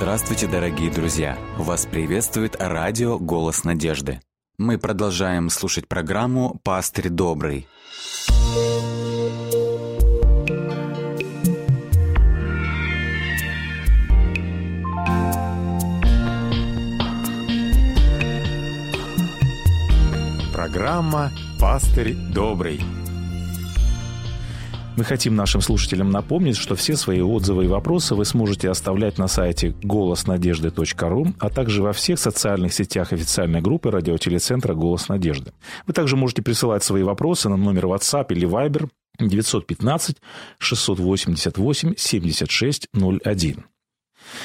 Здравствуйте, дорогие друзья! Вас приветствует радио «Голос надежды». Мы продолжаем слушать программу «Пастырь добрый». Программа «Пастырь добрый». Мы хотим нашим слушателям напомнить, что все свои отзывы и вопросы вы сможете оставлять на сайте голоснадежды.ру, а также во всех социальных сетях официальной группы радиотелецентра «Голос надежды». Вы также можете присылать свои вопросы на номер WhatsApp или Viber 915 688 7601.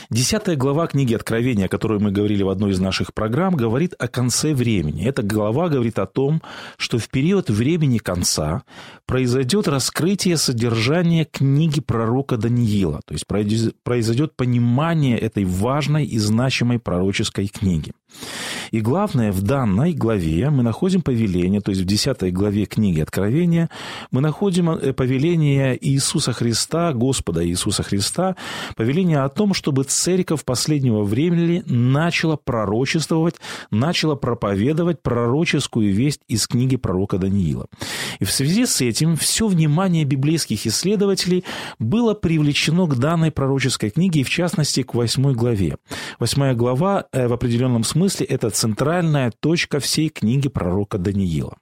Десятая глава книги Откровения, о которой мы говорили в одной из наших программ, говорит о конце времени. Эта глава говорит о том, что в период времени конца произойдет раскрытие содержания книги пророка Даниила, то есть произойдет понимание этой важной и значимой пророческой книги. И главное, в данной главе мы находим повеление, то есть в 10 главе книги Откровения, мы находим э, повеление Иисуса Христа, Господа Иисуса Христа, повеление о том, чтобы церковь последнего времени начала пророчествовать, начала проповедовать пророческую весть из книги пророка Даниила. И в связи с этим все внимание библейских исследователей было привлечено к данной пророческой книге, и в частности к восьмой главе. Восьмая глава э, в определенном смысле это центральная точка всей книги пророка Даниила.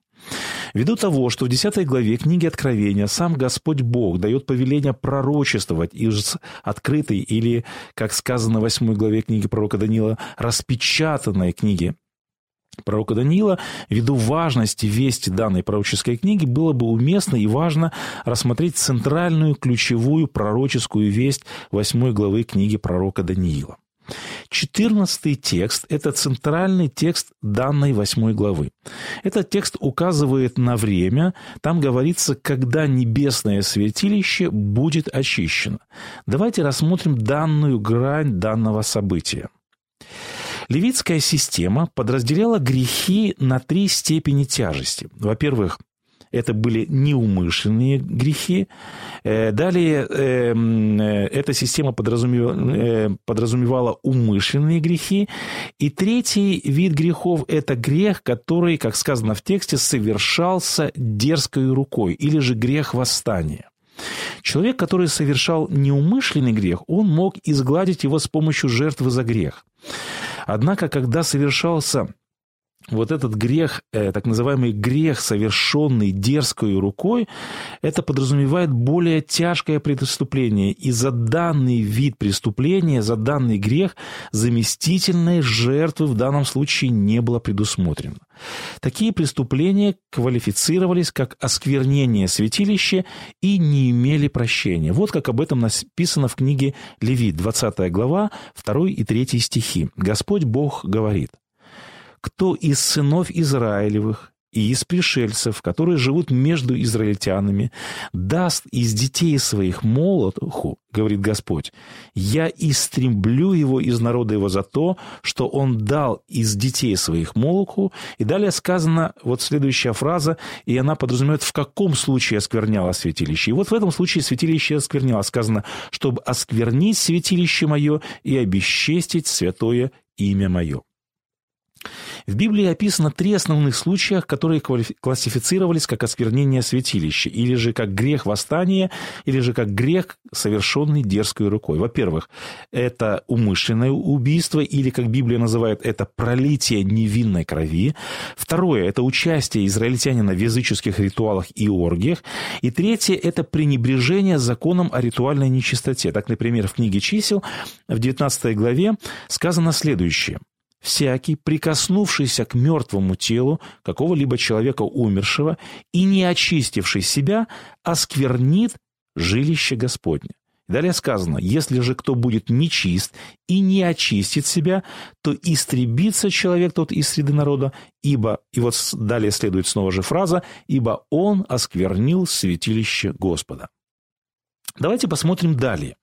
Ввиду того, что в 10 главе книги Откровения сам Господь Бог дает повеление пророчествовать из открытой или, как сказано в 8 главе книги пророка Даниила, распечатанной книги пророка Даниила, ввиду важности вести данной пророческой книги, было бы уместно и важно рассмотреть центральную ключевую пророческую весть 8 главы книги пророка Даниила. Четырнадцатый текст – это центральный текст данной восьмой главы. Этот текст указывает на время, там говорится, когда небесное святилище будет очищено. Давайте рассмотрим данную грань данного события. Левитская система подразделяла грехи на три степени тяжести. Во-первых, это были неумышленные грехи. Э, далее эм, э, эта система подразумевала, э, подразумевала умышленные грехи. И третий вид грехов – это грех, который, как сказано в тексте, совершался дерзкой рукой, или же грех восстания. Человек, который совершал неумышленный грех, он мог изгладить его с помощью жертвы за грех. Однако, когда совершался вот этот грех, э, так называемый грех, совершенный дерзкой рукой, это подразумевает более тяжкое преступление. И за данный вид преступления, за данный грех заместительной жертвы в данном случае не было предусмотрено. Такие преступления квалифицировались как осквернение святилища и не имели прощения. Вот как об этом написано в книге Левит, 20 глава, 2 и 3 стихи. Господь Бог говорит, кто из сынов Израилевых и из пришельцев, которые живут между израильтянами, даст из детей своих молотуху, говорит Господь, я истреблю его из народа его за то, что он дал из детей своих молотуху. И далее сказана вот следующая фраза, и она подразумевает, в каком случае оскверняло святилище. И вот в этом случае святилище оскверняло. Сказано, чтобы осквернить святилище мое и обесчестить святое имя мое. В Библии описано три основных случая, которые классифицировались как осквернение святилища, или же как грех восстания, или же как грех, совершенный дерзкой рукой. Во-первых, это умышленное убийство, или, как Библия называет это, пролитие невинной крови. Второе – это участие израильтянина в языческих ритуалах и оргиях. И третье – это пренебрежение законом о ритуальной нечистоте. Так, например, в книге чисел в 19 главе сказано следующее – всякий, прикоснувшийся к мертвому телу какого-либо человека умершего и не очистивший себя, осквернит жилище Господне. Далее сказано, если же кто будет нечист и не очистит себя, то истребится человек тот из среды народа, ибо, и вот далее следует снова же фраза, ибо он осквернил святилище Господа. Давайте посмотрим далее.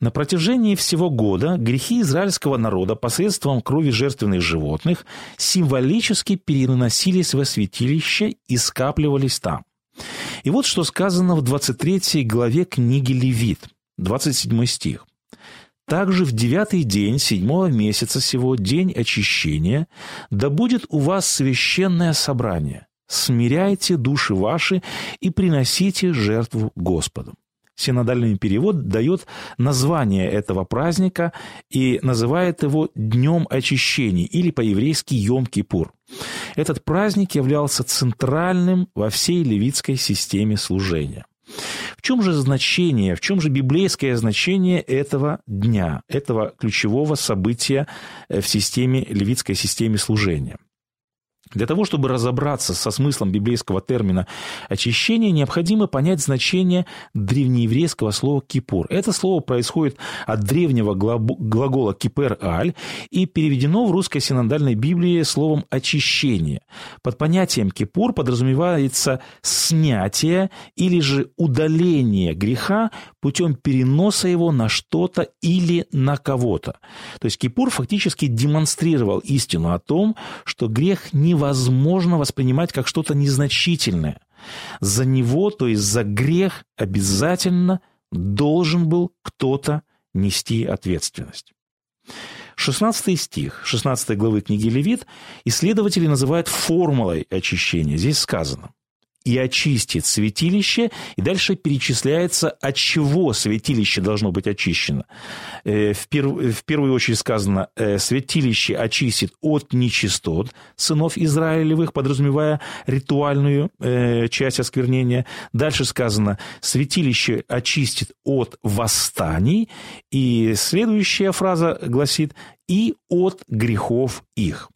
На протяжении всего года грехи израильского народа посредством крови жертвенных животных символически переносились во святилище и скапливались там. И вот что сказано в 23 главе книги Левит, 27 стих. Также в девятый день седьмого месяца сего, день очищения, да будет у вас священное собрание. Смиряйте души ваши и приносите жертву Господу. Синодальный перевод дает название этого праздника и называет его Днем очищения или по-еврейски Йом-Кипур. Этот праздник являлся центральным во всей левитской системе служения. В чем же значение, в чем же библейское значение этого дня, этого ключевого события в системе, левитской системе служения? Для того, чтобы разобраться со смыслом библейского термина очищение, необходимо понять значение древнееврейского слова «кипур». Это слово происходит от древнего глагола «кипер-аль» и переведено в русской синодальной Библии словом «очищение». Под понятием «кипур» подразумевается снятие или же удаление греха путем переноса его на что-то или на кого-то. То есть Кипур фактически демонстрировал истину о том, что грех не невозможно воспринимать как что-то незначительное. За него, то есть за грех, обязательно должен был кто-то нести ответственность. 16 стих 16 главы книги Левит исследователи называют формулой очищения. Здесь сказано и очистит святилище, и дальше перечисляется, от чего святилище должно быть очищено. Э, в, пер, в первую очередь сказано, э, святилище очистит от нечистот сынов Израилевых, подразумевая ритуальную э, часть осквернения. Дальше сказано, святилище очистит от восстаний, и следующая фраза гласит, и от грехов их.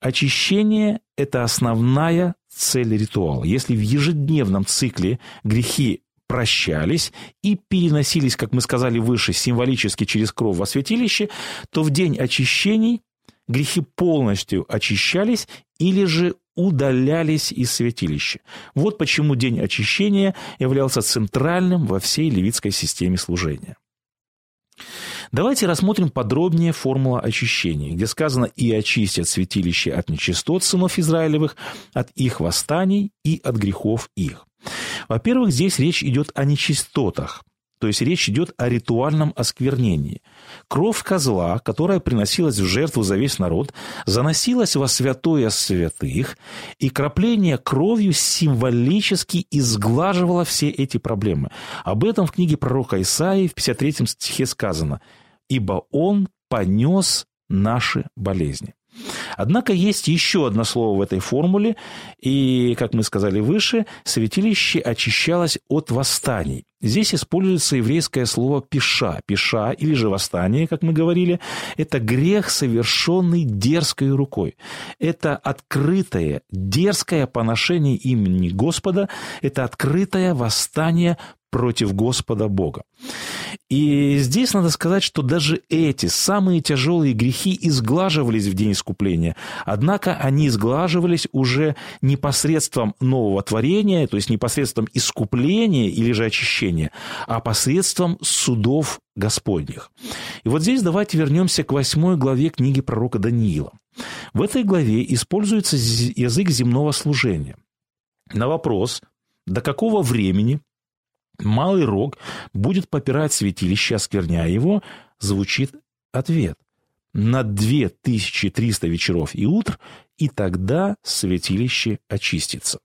Очищение – это основная цель ритуала. Если в ежедневном цикле грехи прощались и переносились, как мы сказали выше, символически через кровь во святилище, то в день очищений грехи полностью очищались или же удалялись из святилища. Вот почему день очищения являлся центральным во всей левитской системе служения. Давайте рассмотрим подробнее формулу очищения, где сказано «и очистят святилище от нечистот сынов Израилевых, от их восстаний и от грехов их». Во-первых, здесь речь идет о нечистотах, то есть речь идет о ритуальном осквернении. Кровь козла, которая приносилась в жертву за весь народ, заносилась во святое святых, и крапление кровью символически изглаживало все эти проблемы. Об этом в книге пророка Исаии в 53 стихе сказано – ибо Он понес наши болезни. Однако есть еще одно слово в этой формуле, и, как мы сказали выше, святилище очищалось от восстаний. Здесь используется еврейское слово «пиша». «Пиша» или же «восстание», как мы говорили, это грех, совершенный дерзкой рукой. Это открытое, дерзкое поношение имени Господа, это открытое восстание против Господа Бога. И здесь надо сказать, что даже эти самые тяжелые грехи изглаживались в день искупления, однако они изглаживались уже не посредством нового творения, то есть не посредством искупления или же очищения, а посредством судов Господних. И вот здесь давайте вернемся к восьмой главе книги пророка Даниила. В этой главе используется язык земного служения. На вопрос, до какого времени малый рог будет попирать святилище, оскверняя его, звучит ответ. На 2300 вечеров и утр, и тогда святилище очистится.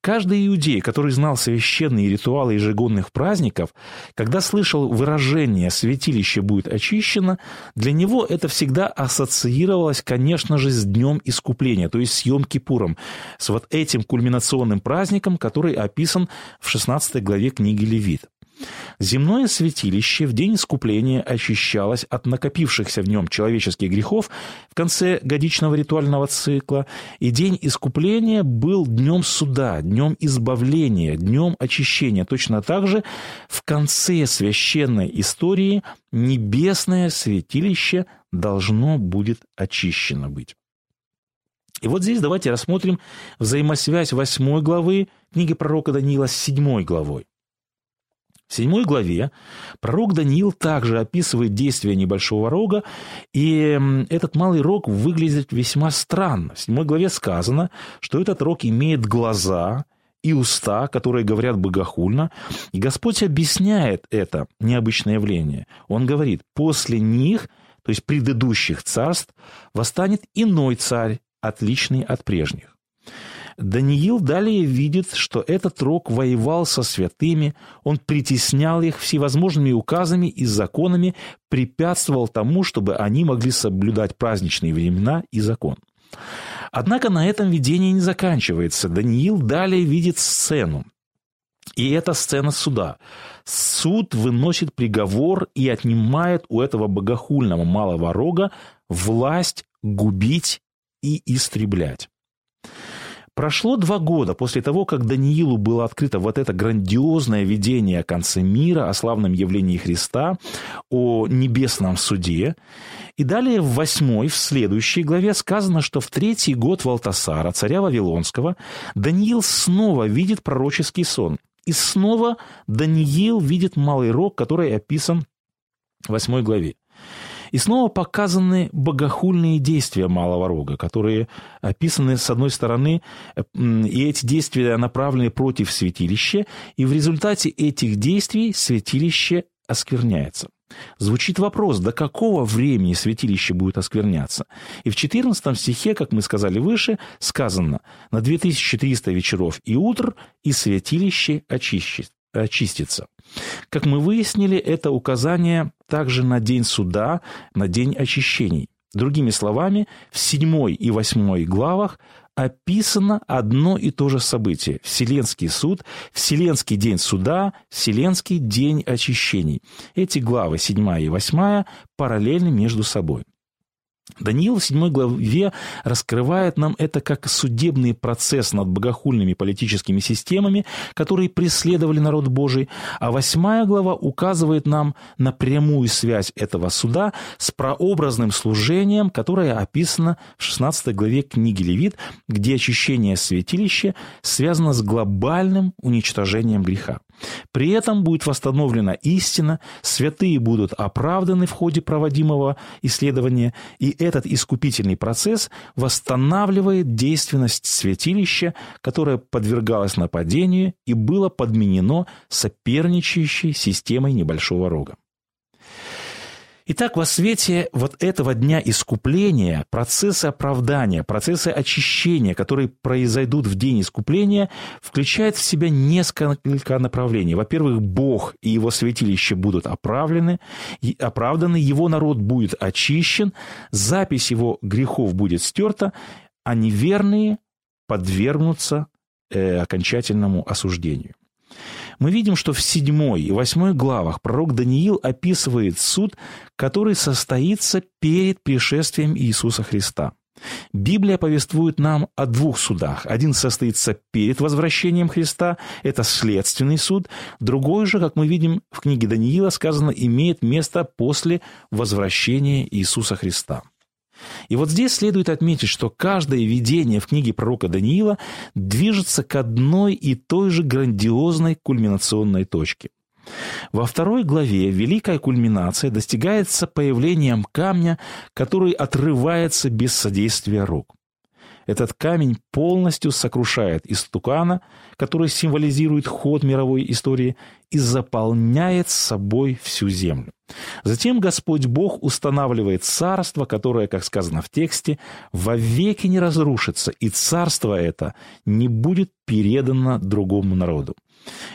Каждый иудей, который знал священные ритуалы ежегодных праздников, когда слышал выражение «святилище будет очищено», для него это всегда ассоциировалось, конечно же, с Днем Искупления, то есть с Йом-Кипуром, с вот этим кульминационным праздником, который описан в 16 главе книги Левит. Земное святилище в день искупления очищалось от накопившихся в нем человеческих грехов в конце годичного ритуального цикла, и день искупления был днем суда, днем избавления, днем очищения. Точно так же в конце священной истории небесное святилище должно будет очищено быть. И вот здесь давайте рассмотрим взаимосвязь восьмой главы книги пророка Даниила с седьмой главой. В седьмой главе пророк Даниил также описывает действия небольшого рога, и этот малый рог выглядит весьма странно. В седьмой главе сказано, что этот рог имеет глаза, и уста, которые говорят богохульно. И Господь объясняет это необычное явление. Он говорит, после них, то есть предыдущих царств, восстанет иной царь, отличный от прежних. Даниил далее видит, что этот рок воевал со святыми, он притеснял их всевозможными указами и законами, препятствовал тому, чтобы они могли соблюдать праздничные времена и закон. Однако на этом видение не заканчивается. Даниил далее видит сцену. И это сцена суда. Суд выносит приговор и отнимает у этого богохульного малого рога власть губить и истреблять. Прошло два года после того, как Даниилу было открыто вот это грандиозное видение о конце мира, о славном явлении Христа, о небесном суде. И далее в восьмой, в следующей главе сказано, что в третий год Валтасара, царя Вавилонского, Даниил снова видит пророческий сон. И снова Даниил видит малый рог, который описан в восьмой главе. И снова показаны богохульные действия Малого Рога, которые описаны, с одной стороны, и эти действия направлены против святилища, и в результате этих действий святилище оскверняется. Звучит вопрос, до какого времени святилище будет оскверняться? И в 14 стихе, как мы сказали выше, сказано «На 2300 вечеров и утр, и святилище очищит, очистится». Как мы выяснили, это указание также на день суда, на день очищений. Другими словами, в седьмой и восьмой главах описано одно и то же событие. Вселенский суд, Вселенский день суда, Вселенский день очищений. Эти главы, седьмая и восьмая, параллельны между собой. Даниил в 7 главе раскрывает нам это как судебный процесс над богохульными политическими системами, которые преследовали народ Божий, а 8 глава указывает нам на прямую связь этого суда с прообразным служением, которое описано в 16 главе книги Левит, где очищение святилища связано с глобальным уничтожением греха. При этом будет восстановлена истина, святые будут оправданы в ходе проводимого исследования, и этот искупительный процесс восстанавливает действенность святилища, которое подвергалось нападению и было подменено соперничающей системой небольшого рога. Итак, во свете вот этого дня искупления, процессы оправдания, процессы очищения, которые произойдут в день искупления, включают в себя несколько направлений. Во-первых, Бог и его святилище будут оправлены, и оправданы, его народ будет очищен, запись его грехов будет стерта, а неверные подвергнутся э, окончательному осуждению мы видим, что в седьмой и восьмой главах пророк Даниил описывает суд, который состоится перед пришествием Иисуса Христа. Библия повествует нам о двух судах. Один состоится перед возвращением Христа, это следственный суд. Другой же, как мы видим в книге Даниила, сказано, имеет место после возвращения Иисуса Христа. И вот здесь следует отметить, что каждое видение в книге пророка Даниила движется к одной и той же грандиозной кульминационной точке. Во второй главе великая кульминация достигается появлением камня, который отрывается без содействия рук. Этот камень полностью сокрушает истукана, который символизирует ход мировой истории, и заполняет собой всю землю. Затем Господь Бог устанавливает царство, которое, как сказано в тексте, вовеки не разрушится, и царство это не будет передано другому народу.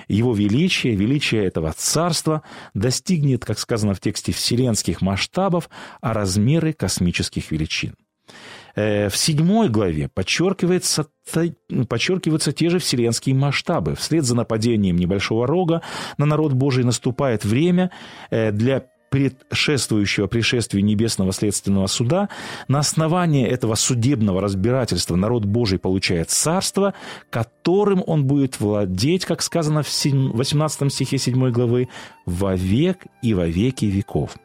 Его величие, величие этого царства достигнет, как сказано в тексте, вселенских масштабов, а размеры космических величин. Э, в седьмой главе подчеркивается, подчеркиваются те же вселенские масштабы. Вслед за нападением небольшого рога на народ Божий наступает время э, для предшествующего пришествию небесного следственного суда, на основании этого судебного разбирательства народ Божий получает царство, которым он будет владеть, как сказано в 18 стихе 7 главы, во век и во веки веков.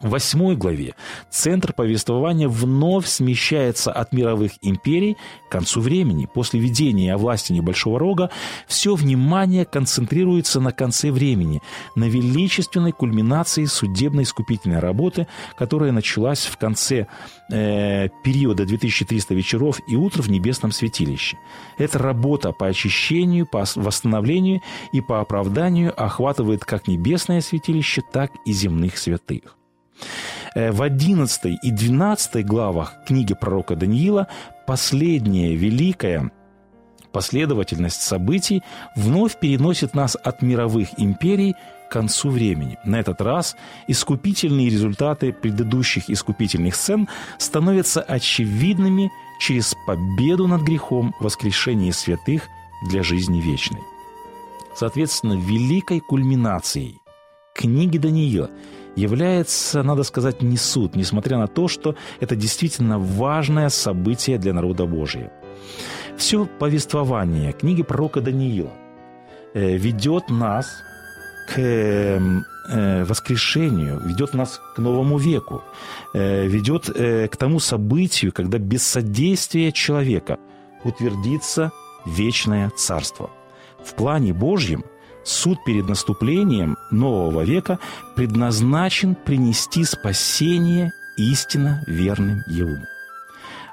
В восьмой главе центр повествования вновь смещается от мировых империй к концу времени. После видения о власти Небольшого Рога все внимание концентрируется на конце времени, на величественной кульминации судебной искупительной работы, которая началась в конце э, периода 2300 вечеров и утр в небесном святилище. Эта работа по очищению, по восстановлению и по оправданию охватывает как небесное святилище, так и земных святых. Э, в 11 и 12 главах книги пророка Даниила последняя великая последовательность событий вновь переносит нас от мировых империй к концу времени. На этот раз искупительные результаты предыдущих искупительных сцен становятся очевидными через победу над грехом, воскрешение святых для жизни вечной. Соответственно, великой кульминацией книги Даниила – является, надо сказать, не суд, несмотря на то, что это действительно важное событие для народа Божия. Все повествование книги пророка Даниила э, ведет нас к эм, э, воскрешению, ведет нас к новому веку, э, ведет к тому событию, когда без содействия человека утвердится вечное царство. В плане Божьем – суд перед наступлением нового века предназначен принести спасение истинно верным Ему.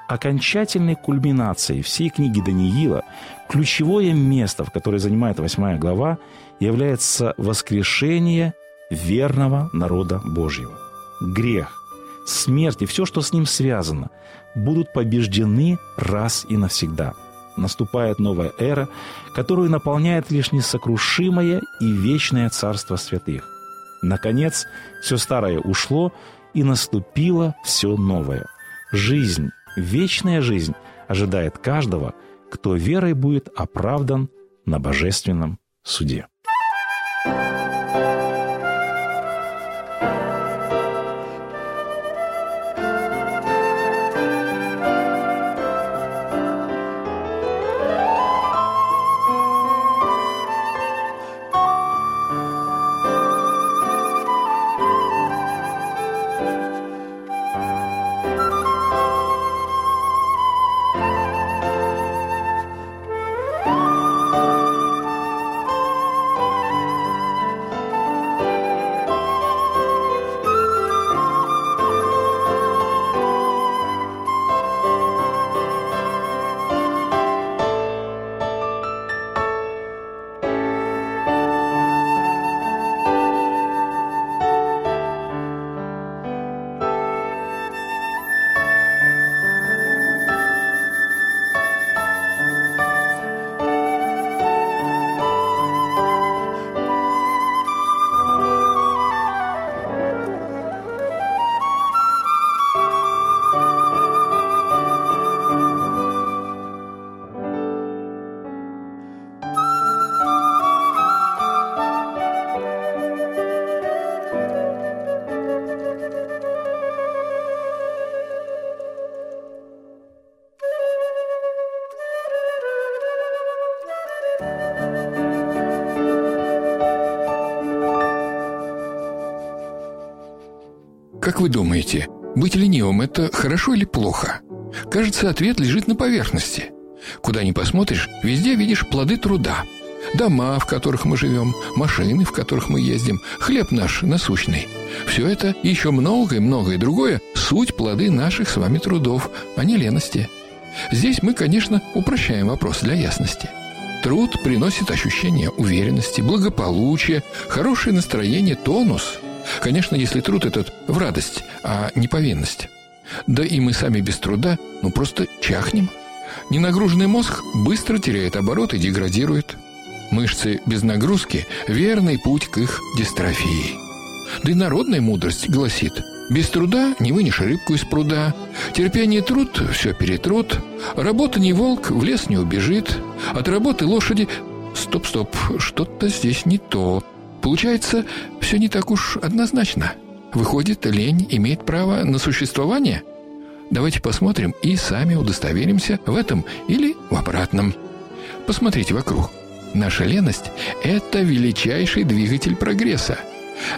Окончательной кульминацией всей книги Даниила, ключевое место, в которое занимает восьмая глава, является воскрешение верного народа Божьего. Грех, смерть и все, что с ним связано, будут побеждены раз и навсегда – наступает новая эра, которую наполняет лишь несокрушимое и вечное царство святых. Наконец, все старое ушло, и наступило все новое. Жизнь, вечная жизнь ожидает каждого, кто верой будет оправдан на божественном суде. Как вы думаете, быть ленивым – это хорошо или плохо? Кажется, ответ лежит на поверхности. Куда ни посмотришь, везде видишь плоды труда. Дома, в которых мы живем, машины, в которых мы ездим, хлеб наш насущный. Все это и еще многое-многое другое – суть плоды наших с вами трудов, а не лености. Здесь мы, конечно, упрощаем вопрос для ясности. Труд приносит ощущение уверенности, благополучия, хорошее настроение, тонус – Конечно, если труд этот в радость, а не повинность. Да и мы сами без труда, ну просто чахнем. Ненагруженный мозг быстро теряет оборот и деградирует. Мышцы без нагрузки – верный путь к их дистрофии. Да и народная мудрость гласит – без труда не вынешь рыбку из пруда. Терпение труд – все перетрут. Работа не волк, в лес не убежит. От работы лошади... Стоп-стоп, что-то здесь не то. Получается, все не так уж однозначно. Выходит, лень имеет право на существование? Давайте посмотрим и сами удостоверимся в этом или в обратном. Посмотрите вокруг. Наша леность – это величайший двигатель прогресса.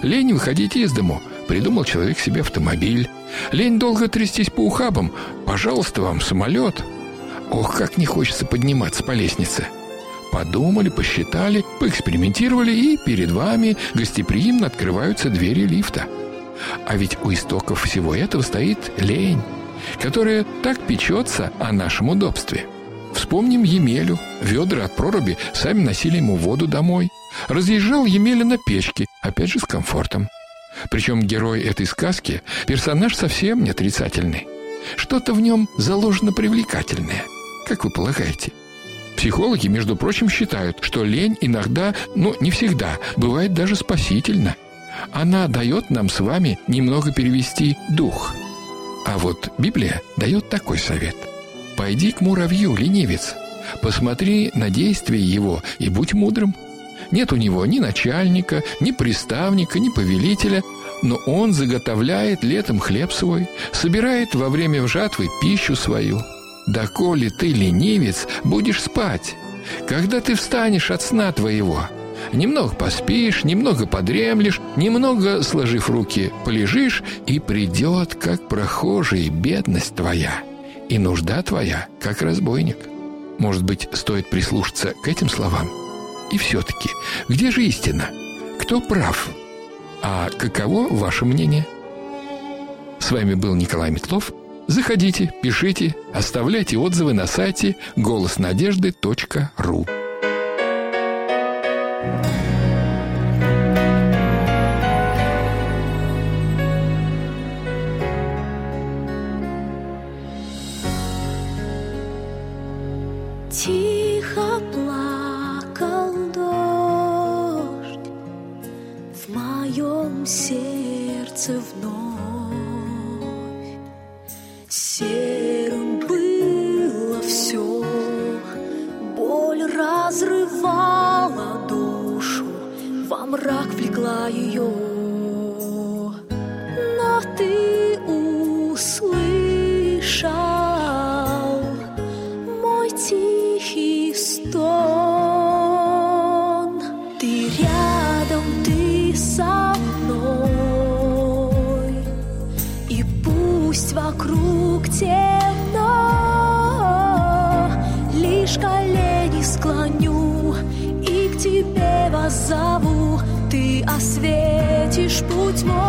Лень выходить из дому придумал человек себе автомобиль. Лень долго трястись по ухабам. Пожалуйста, вам самолет. Ох, как не хочется подниматься по лестнице. Подумали, посчитали, поэкспериментировали, и перед вами гостеприимно открываются двери лифта. А ведь у истоков всего этого стоит лень, которая так печется о нашем удобстве. Вспомним Емелю. Ведра от проруби сами носили ему воду домой. Разъезжал Емеля на печке, опять же с комфортом. Причем герой этой сказки – персонаж совсем не отрицательный. Что-то в нем заложено привлекательное. Как вы полагаете? Психологи, между прочим, считают, что лень иногда, ну, не всегда, бывает даже спасительна. Она дает нам с вами немного перевести дух. А вот Библия дает такой совет. «Пойди к муравью, ленивец, посмотри на действия его и будь мудрым». Нет у него ни начальника, ни приставника, ни повелителя, но он заготовляет летом хлеб свой, собирает во время жатвы пищу свою. Да коли ты, ленивец, будешь спать, когда ты встанешь от сна твоего, немного поспишь, немного подремлешь, немного, сложив руки, полежишь, и придет, как прохожий, бедность твоя, и нужда твоя, как разбойник. Может быть, стоит прислушаться к этим словам? И все-таки, где же истина? Кто прав? А каково ваше мнение? С вами был Николай Метлов. Заходите, пишите, оставляйте отзывы на сайте голоснадежды.ру. разрывала душу, во мрак влекла ее осветишь путь мой